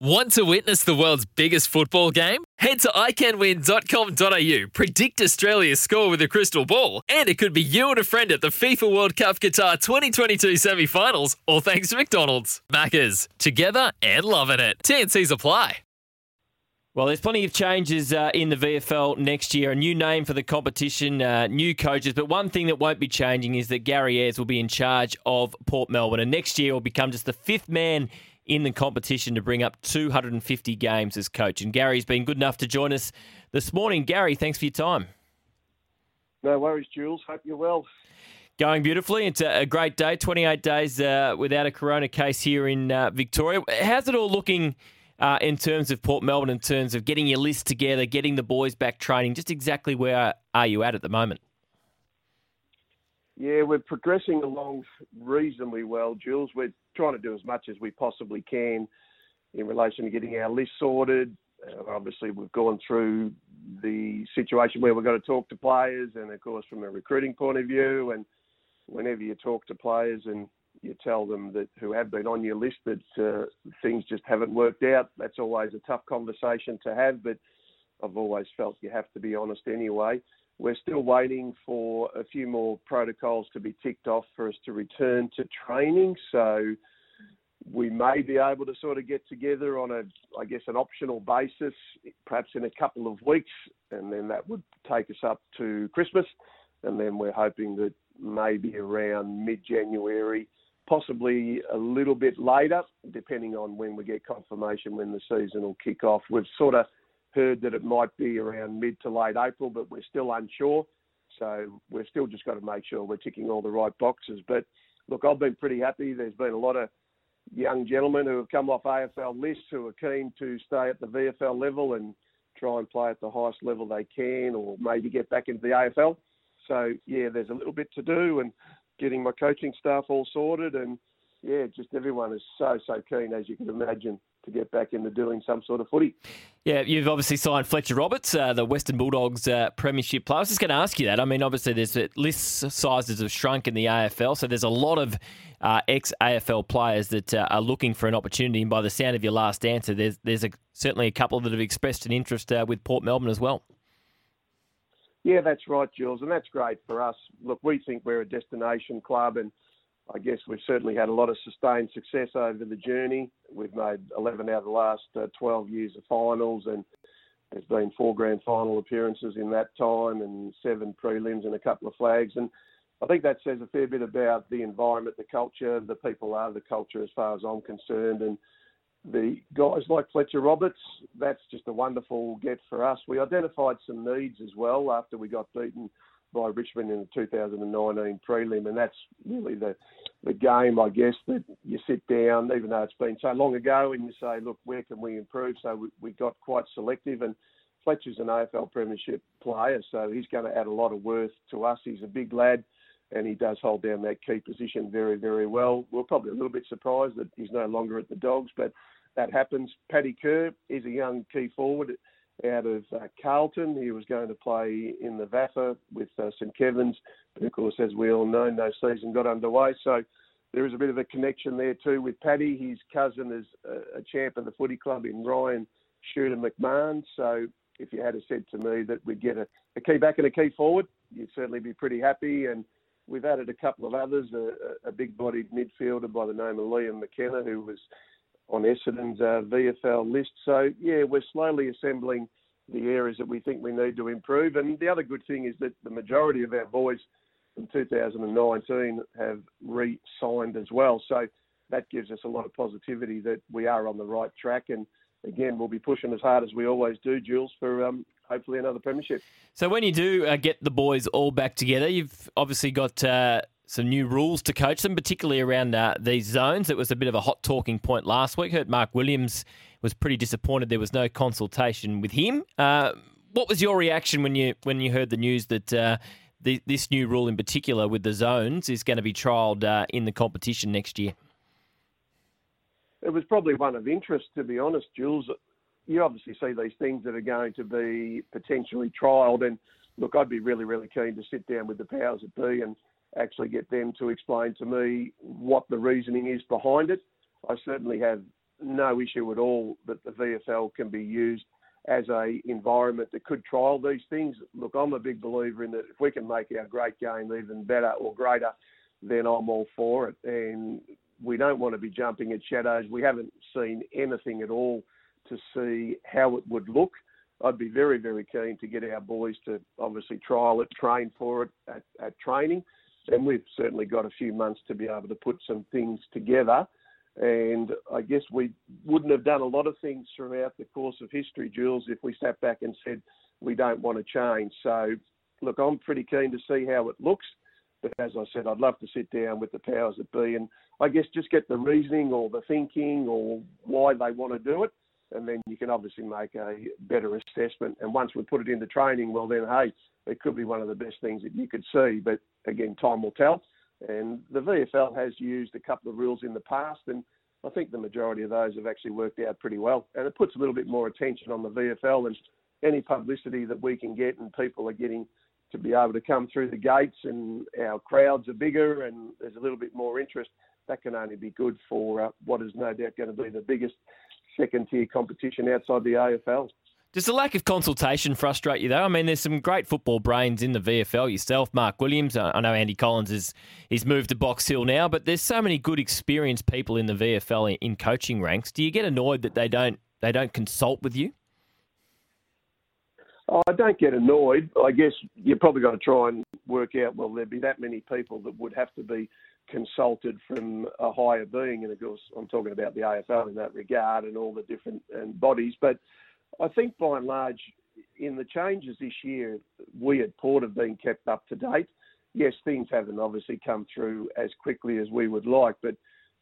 Want to witness the world's biggest football game? Head to iCanWin.com.au, predict Australia's score with a crystal ball, and it could be you and a friend at the FIFA World Cup Qatar 2022 semi finals, all thanks to McDonald's. Maccas, together and loving it. TNC's apply. Well, there's plenty of changes uh, in the VFL next year. A new name for the competition, uh, new coaches. But one thing that won't be changing is that Gary Ayres will be in charge of Port Melbourne. And next year will become just the fifth man in the competition to bring up 250 games as coach. And Gary's been good enough to join us this morning. Gary, thanks for your time. No worries, Jules. Hope you're well. Going beautifully. It's a great day. 28 days uh, without a corona case here in uh, Victoria. How's it all looking uh, in terms of Port Melbourne, in terms of getting your list together, getting the boys back training? Just exactly where are you at at the moment? Yeah, we're progressing along reasonably well, Jules. We're trying to do as much as we possibly can in relation to getting our list sorted. Uh, obviously, we've gone through the situation where we've got to talk to players, and of course, from a recruiting point of view, and whenever you talk to players and you tell them that who have been on your list that uh, things just haven't worked out, that's always a tough conversation to have. But I've always felt you have to be honest anyway. We're still waiting for a few more protocols to be ticked off for us to return to training. So we may be able to sort of get together on a, I guess, an optional basis, perhaps in a couple of weeks, and then that would take us up to Christmas. And then we're hoping that maybe around mid January, possibly a little bit later, depending on when we get confirmation when the season will kick off. We've sort of heard that it might be around mid to late April, but we're still unsure. So we've still just got to make sure we're ticking all the right boxes. But look, I've been pretty happy. There's been a lot of young gentlemen who have come off AFL lists who are keen to stay at the VFL level and try and play at the highest level they can, or maybe get back into the AFL. So yeah, there's a little bit to do, and getting my coaching staff all sorted, and yeah, just everyone is so so keen as you can imagine to get back into doing some sort of footy. Yeah, you've obviously signed Fletcher Roberts, uh, the Western Bulldogs uh, Premiership player. I was just going to ask you that. I mean, obviously, there's uh, list sizes have shrunk in the AFL, so there's a lot of uh, ex AFL players that uh, are looking for an opportunity. And by the sound of your last answer, there's there's a, certainly a couple that have expressed an interest uh, with Port Melbourne as well. Yeah, that's right, Jules, and that's great for us. Look, we think we're a destination club, and I guess we've certainly had a lot of sustained success over the journey. We've made 11 out of the last uh, 12 years of finals, and there's been four grand final appearances in that time, and seven prelims and a couple of flags. And I think that says a fair bit about the environment, the culture, the people are the culture, as far as I'm concerned. And the guys like Fletcher Roberts, that's just a wonderful get for us. We identified some needs as well after we got beaten by Richmond in the 2019 prelim, and that's really the the game, I guess, that you sit down, even though it's been so long ago, and you say, look, where can we improve? So we, we got quite selective, and Fletcher's an AFL Premiership player, so he's going to add a lot of worth to us. He's a big lad, and he does hold down that key position very, very well. We're probably a little bit surprised that he's no longer at the Dogs, but that happens. Paddy Kerr is a young key forward out of uh, Carlton. He was going to play in the VAFA with uh, St Kevin's, but of course, as we all know, no season got underway. So there is a bit of a connection there too with Paddy. His cousin is a, a champ of the footy club in Ryan Shooter McMahon. So if you had said to me that we'd get a, a key back and a key forward, you'd certainly be pretty happy. And we've added a couple of others, a, a big-bodied midfielder by the name of Liam McKenna, who was on Essendon's uh, VFL list. So, yeah, we're slowly assembling the areas that we think we need to improve. And the other good thing is that the majority of our boys from 2019 have re signed as well. So, that gives us a lot of positivity that we are on the right track. And again, we'll be pushing as hard as we always do, Jules, for um, hopefully another premiership. So, when you do uh, get the boys all back together, you've obviously got. Uh some new rules to coach them, particularly around uh, these zones. It was a bit of a hot talking point last week. Heard Mark Williams was pretty disappointed there was no consultation with him. Uh, what was your reaction when you when you heard the news that uh, the, this new rule in particular with the zones is going to be trialled uh, in the competition next year? It was probably one of interest, to be honest, Jules. You obviously see these things that are going to be potentially trialled, and look, I'd be really, really keen to sit down with the powers that be and actually get them to explain to me what the reasoning is behind it. I certainly have no issue at all that the VFL can be used as a environment that could trial these things. Look, I'm a big believer in that if we can make our great game even better or greater, then I'm all for it. And we don't want to be jumping at shadows. We haven't seen anything at all to see how it would look. I'd be very, very keen to get our boys to obviously trial it, train for it at, at training. And we've certainly got a few months to be able to put some things together. And I guess we wouldn't have done a lot of things throughout the course of history, Jules, if we sat back and said we don't want to change. So, look, I'm pretty keen to see how it looks. But as I said, I'd love to sit down with the powers that be and I guess just get the reasoning or the thinking or why they want to do it. And then you can obviously make a better assessment. And once we put it into training, well, then, hey, it could be one of the best things that you could see. But again, time will tell. And the VFL has used a couple of rules in the past, and I think the majority of those have actually worked out pretty well. And it puts a little bit more attention on the VFL and any publicity that we can get, and people are getting to be able to come through the gates, and our crowds are bigger, and there's a little bit more interest. That can only be good for uh, what is no doubt going to be the biggest second tier competition outside the AFL. Does the lack of consultation frustrate you, though? I mean, there's some great football brains in the VFL. Yourself, Mark Williams. I know Andy Collins is he's moved to Box Hill now, but there's so many good, experienced people in the VFL in coaching ranks. Do you get annoyed that they don't they don't consult with you? Oh, I don't get annoyed. I guess you're probably going to try and work out. Well, there'd be that many people that would have to be consulted from a higher being, and of course, I'm talking about the AFL in that regard and all the different and bodies. But I think by and large, in the changes this year, we at Port have been kept up to date. Yes, things haven't obviously come through as quickly as we would like, but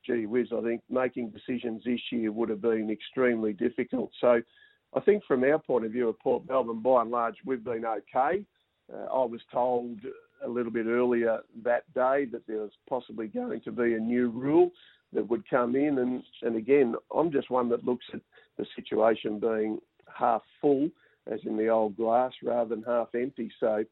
gee whiz, I think making decisions this year would have been extremely difficult. So I think from our point of view at Port Melbourne, by and large, we've been okay. Uh, I was told a little bit earlier that day that there was possibly going to be a new rule that would come in, and, and again, I'm just one that looks at the situation being half full, as in the old glass, rather than half empty. So,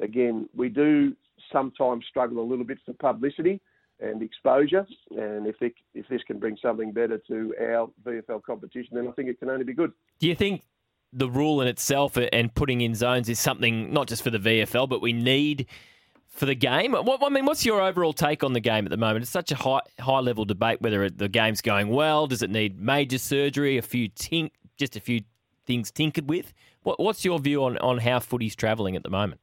again, we do sometimes struggle a little bit for publicity and exposure. And if if this can bring something better to our VFL competition, then I think it can only be good. Do you think the rule in itself and putting in zones is something not just for the VFL, but we need for the game? What, I mean, what's your overall take on the game at the moment? It's such a high high level debate whether the game's going well. Does it need major surgery? A few tink, just a few things tinkered with. What, what's your view on on how footy's travelling at the moment?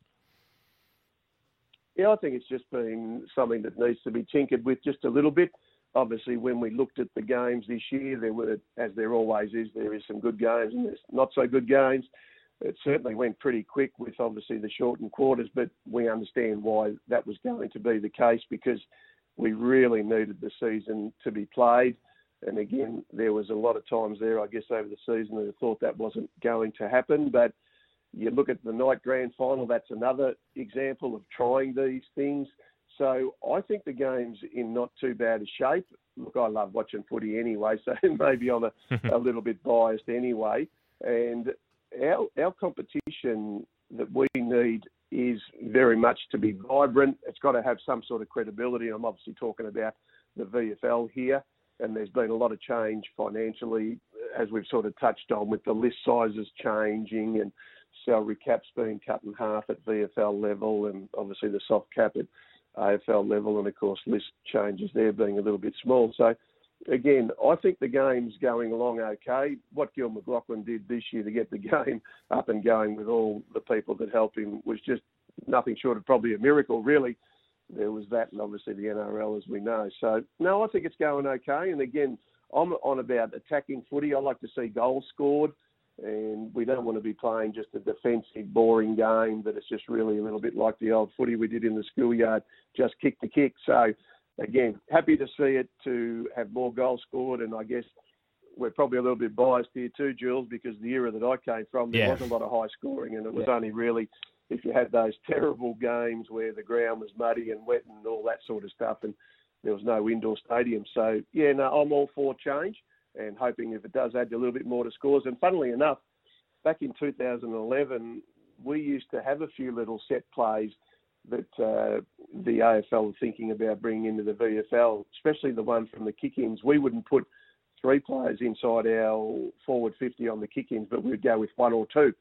Yeah, I think it's just been something that needs to be tinkered with just a little bit. Obviously, when we looked at the games this year, there were, as there always is, there is some good games and there's not so good games. It certainly went pretty quick with obviously the shortened quarters, but we understand why that was going to be the case because we really needed the season to be played. And again, there was a lot of times there, I guess, over the season that I thought that wasn't going to happen. But you look at the night grand final, that's another example of trying these things. So I think the game's in not too bad a shape. Look, I love watching footy anyway, so maybe I'm a, a little bit biased anyway. And our our competition that we need is very much to be vibrant. It's got to have some sort of credibility. I'm obviously talking about the VFL here, and there's been a lot of change financially, as we've sort of touched on, with the list sizes changing and salary caps being cut in half at VFL level, and obviously the soft cap at AFL level, and of course list changes there being a little bit small. So again, I think the game's going along okay. What Gil McLachlan did this year to get the game up and going with all the people that helped him was just nothing short of probably a miracle, really. There was that, and obviously the NRL, as we know. So, no, I think it's going okay. And again, I'm on about attacking footy. I like to see goals scored. and we don't want to be playing just a defensive, boring game that it's just really a little bit like the old footy we did in the schoolyard, just kick the kick. So, again, happy to see it to have more goals scored, and I guess we're probably a little bit biased here too, Jules, because the era that I came from, there Yeah. wasn't a lot of high scoring, and it was Yeah. only really if you had those terrible games where the ground was muddy and wet and all that sort of stuff, and there was no indoor stadium. So, yeah, no, I'm all for change and hoping if it does add a little bit more to scores. And funnily enough, back in 2011, we used to have a few little set plays that uh, the AFL were thinking about bringing into the VFL, especially the one from the kick-ins. We wouldn't put three players inside our forward 50 on the kick-ins, but we'd go with one or two.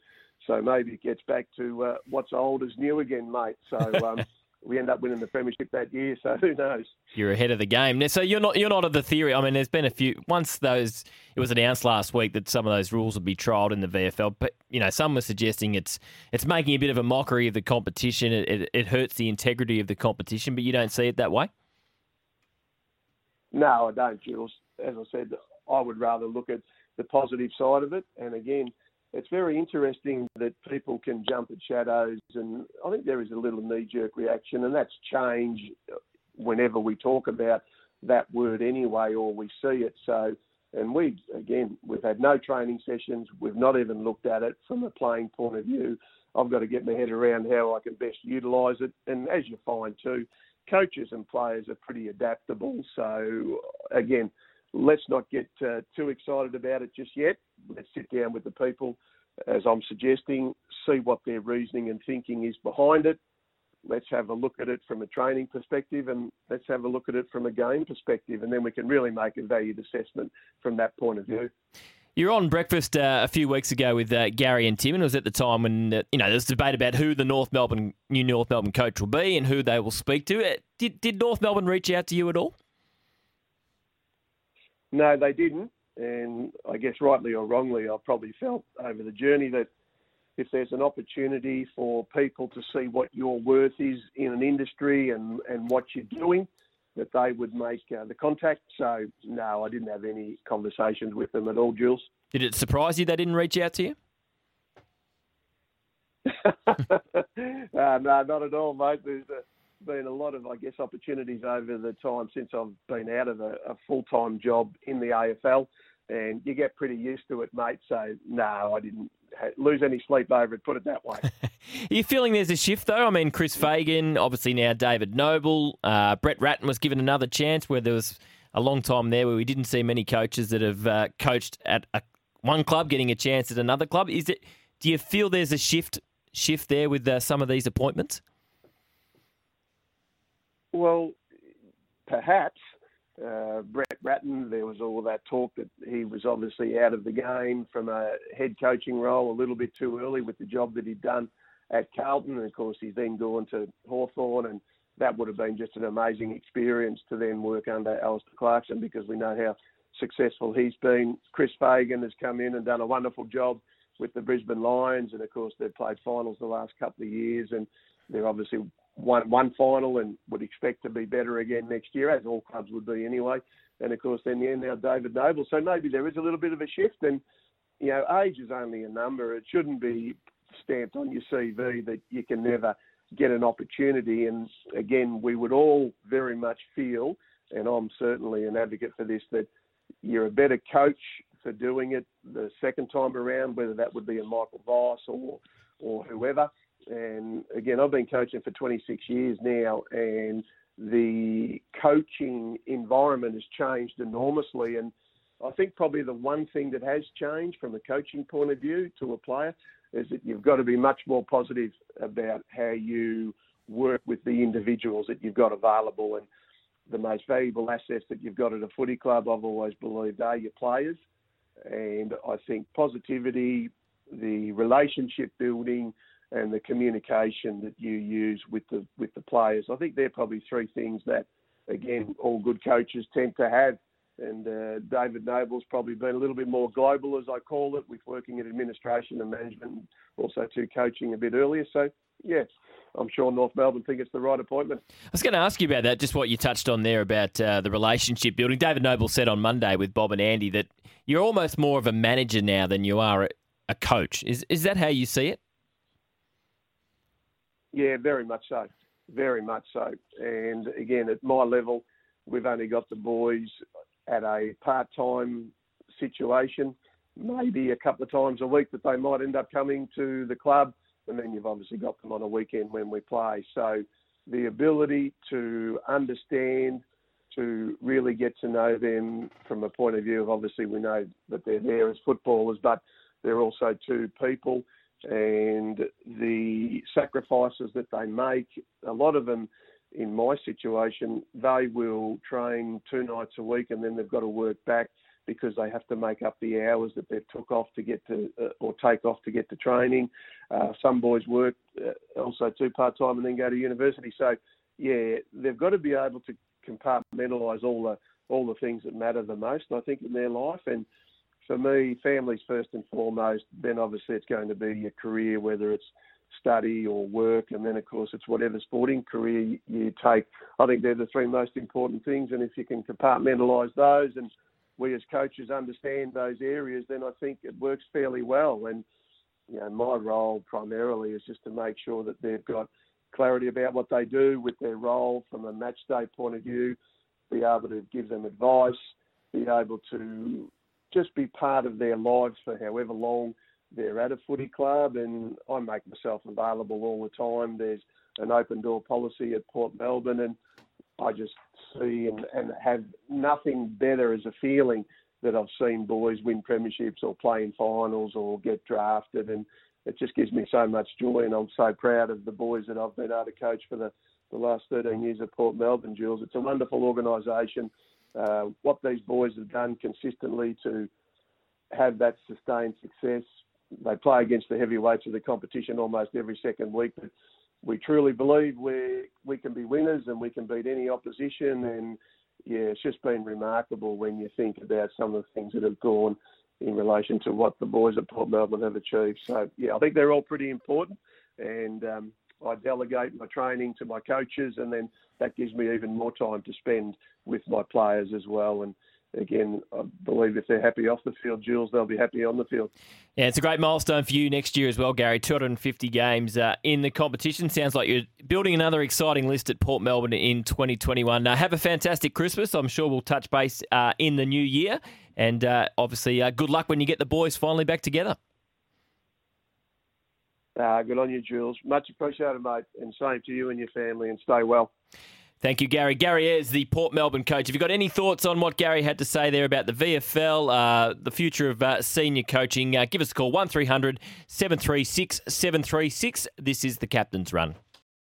So maybe it gets back to uh, what's old is new again, mate. So um, we end up winning the premiership that year. So who knows? You're ahead of the game. So you're not you're not of the theory. I mean, there's been a few. Once those it was announced last week that some of those rules would be trialled in the VFL, but you know some were suggesting it's it's making a bit of a mockery of the competition. It, it, it hurts the integrity of the competition, but you don't see it that way. No, I don't, Jules. As I said, I would rather look at the positive side of it. And again, it's very interesting that people can jump at shadows, and I think there is a little knee-jerk reaction, and that's change whenever we talk about that word anyway, or we see it. So, and we again, we've had no training sessions. We've not even looked at it from a playing point of view. I've got to get my head around how I can best utilise it, and as you find too, coaches and players are pretty adaptable. So again, let's not get uh, too excited about it just yet. Let's sit down with the people, as I'm suggesting, see what their reasoning and thinking is behind it. Let's have a look at it from a training perspective and let's have a look at it from a game perspective, and then we can really make a valued assessment from that point of view. You're on breakfast uh, a few weeks ago with uh, Gary and Tim, and it was at the time when uh, you know there was debate about who the North Melbourne new North Melbourne coach will be and who they will speak to. Uh, Did did North Melbourne reach out to you at all? No, they didn't. And I guess rightly or wrongly, I've probably felt over the journey that if there's an opportunity for people to see what your worth is in an industry and, and what you're doing, that they would make uh, the contact. So, no, I didn't have any conversations with them at all, Jules. Did it surprise you they didn't reach out to you? uh, no, not at all, mate. There's uh been a lot of, I guess, opportunities over the time since I've been out of a, a full-time job in the AFL, and you get pretty used to it, mate. So, no, I didn't lose any sleep over it. Put it that way. Are you feeling there's a shift though? I mean, Chris Fagan, obviously now David Noble, uh, Brett Ratten was given another chance where there was a long time there where we didn't see many coaches that have uh, coached at a, one club getting a chance at another club. Is it? Do you feel there's a shift shift there with uh, some of these appointments? Well, perhaps uh, Brett Ratten, there was all that talk that he was obviously out of the game from a head coaching role a little bit too early with the job that he'd done at Carlton. And of course, he's then gone to Hawthorn, and that would have been just an amazing experience to then work under Alastair Clarkson because we know how successful he's been. Chris Fagan has come in and done a wonderful job with the Brisbane Lions, and of course, they've played finals the last couple of years, and they're obviously won one final and would expect to be better again next year, as all clubs would be anyway. And of course, then yeah, now David Noble. So maybe there is a little bit of a shift, and you know, age is only a number. It shouldn't be stamped on your CV that you can never get an opportunity. And again, we would all very much feel, and I'm certainly an advocate for this, that you're a better coach for doing it the second time around, whether that would be a Michael Voss or or whoever. And again, I've been coaching for 26 years now, and the coaching environment has changed enormously. And I think probably the one thing that has changed from a coaching point of view to a player is that you've got to be much more positive about how you work with the individuals that you've got available. And the most valuable assets that you've got at a footy club, I've always believed, are your players. And I think positivity, the relationship building, and the communication that you use with the with the players. I think they're probably three things that, again, all good coaches tend to have. And uh, David Noble's probably been a little bit more global, as I call it, with working in administration and management, also to coaching a bit earlier. So, yeah, I'm sure North Melbourne think it's the right appointment. I was going to ask you about that, just what you touched on there about uh, the relationship building. David Noble said on Monday with Bob and Andy that you're almost more of a manager now than you are a coach. Is is that how you see it? Yeah, very much so. Very much so. And again, at my level, we've only got the boys at a part time situation, maybe a couple of times a week that they might end up coming to the club. And then you've obviously got them on a weekend when we play. So the ability to understand, to really get to know them from a point of view of obviously we know that they're there as footballers, but they're also two people and the sacrifices that they make. A lot of them, in my situation, they will train two nights a week and then they've got to work back because they have to make up the hours that they've took off to get to uh, or take off to get to training. Uh, some boys work uh, also two part time and then go to university. So yeah, they've got to be able to compartmentalise all the all the things that matter the most. I think in their life and for me, family's first and foremost. Then obviously it's going to be your career, whether it's study or work, and then of course it's whatever sporting career you take. I think they're the three most important things, and if you can compartmentalise those, and we as coaches understand those areas, then I think it works fairly well. And you know, my role primarily is just to make sure that they've got clarity about what they do with their role from a match day point of view, be able to give them advice, be able to just be part of their lives for however long they're at a footy club. And I make myself available all the time. There's an open door policy at Port Melbourne, and I just see and, and have nothing better as a feeling that I've seen boys win premierships or play in finals or get drafted, and it just gives me so much joy. And I'm so proud of the boys that I've been able to coach for the, the last 13 years at Port Melbourne, Jules. It's a wonderful organisation uh, what these boys have done consistently to have that sustained success. They play against the heavyweights of the competition almost every second week, but we truly believe we we can be winners and we can beat any opposition. And yeah, it's just been remarkable when you think about some of the things that have gone in relation to what the boys at Port Melbourne have achieved. So yeah, I think they're all pretty important, and um, I delegate my training to my coaches, and then that gives me even more time to spend with my players as well. And again, I believe if they're happy off the field, Jules, they'll be happy on the field. Yeah, it's a great milestone for you next year as well, Gary. 250 games uh, in the competition. Sounds like you're building another exciting list at Port Melbourne in 2021. Uh, have a fantastic Christmas. I'm sure we'll touch base uh, in the new year. And uh, obviously, uh, good luck when you get the boys finally back together. Uh, good on you, Jules. Much appreciated, mate. And same to you and your family, and stay well. Thank you, Gary. Gary is the Port Melbourne coach. Have you got any thoughts on what Gary had to say there about the VFL, uh, the future of uh, senior coaching? Uh, give us a call, 1300 736 736. This is the Captain's Run.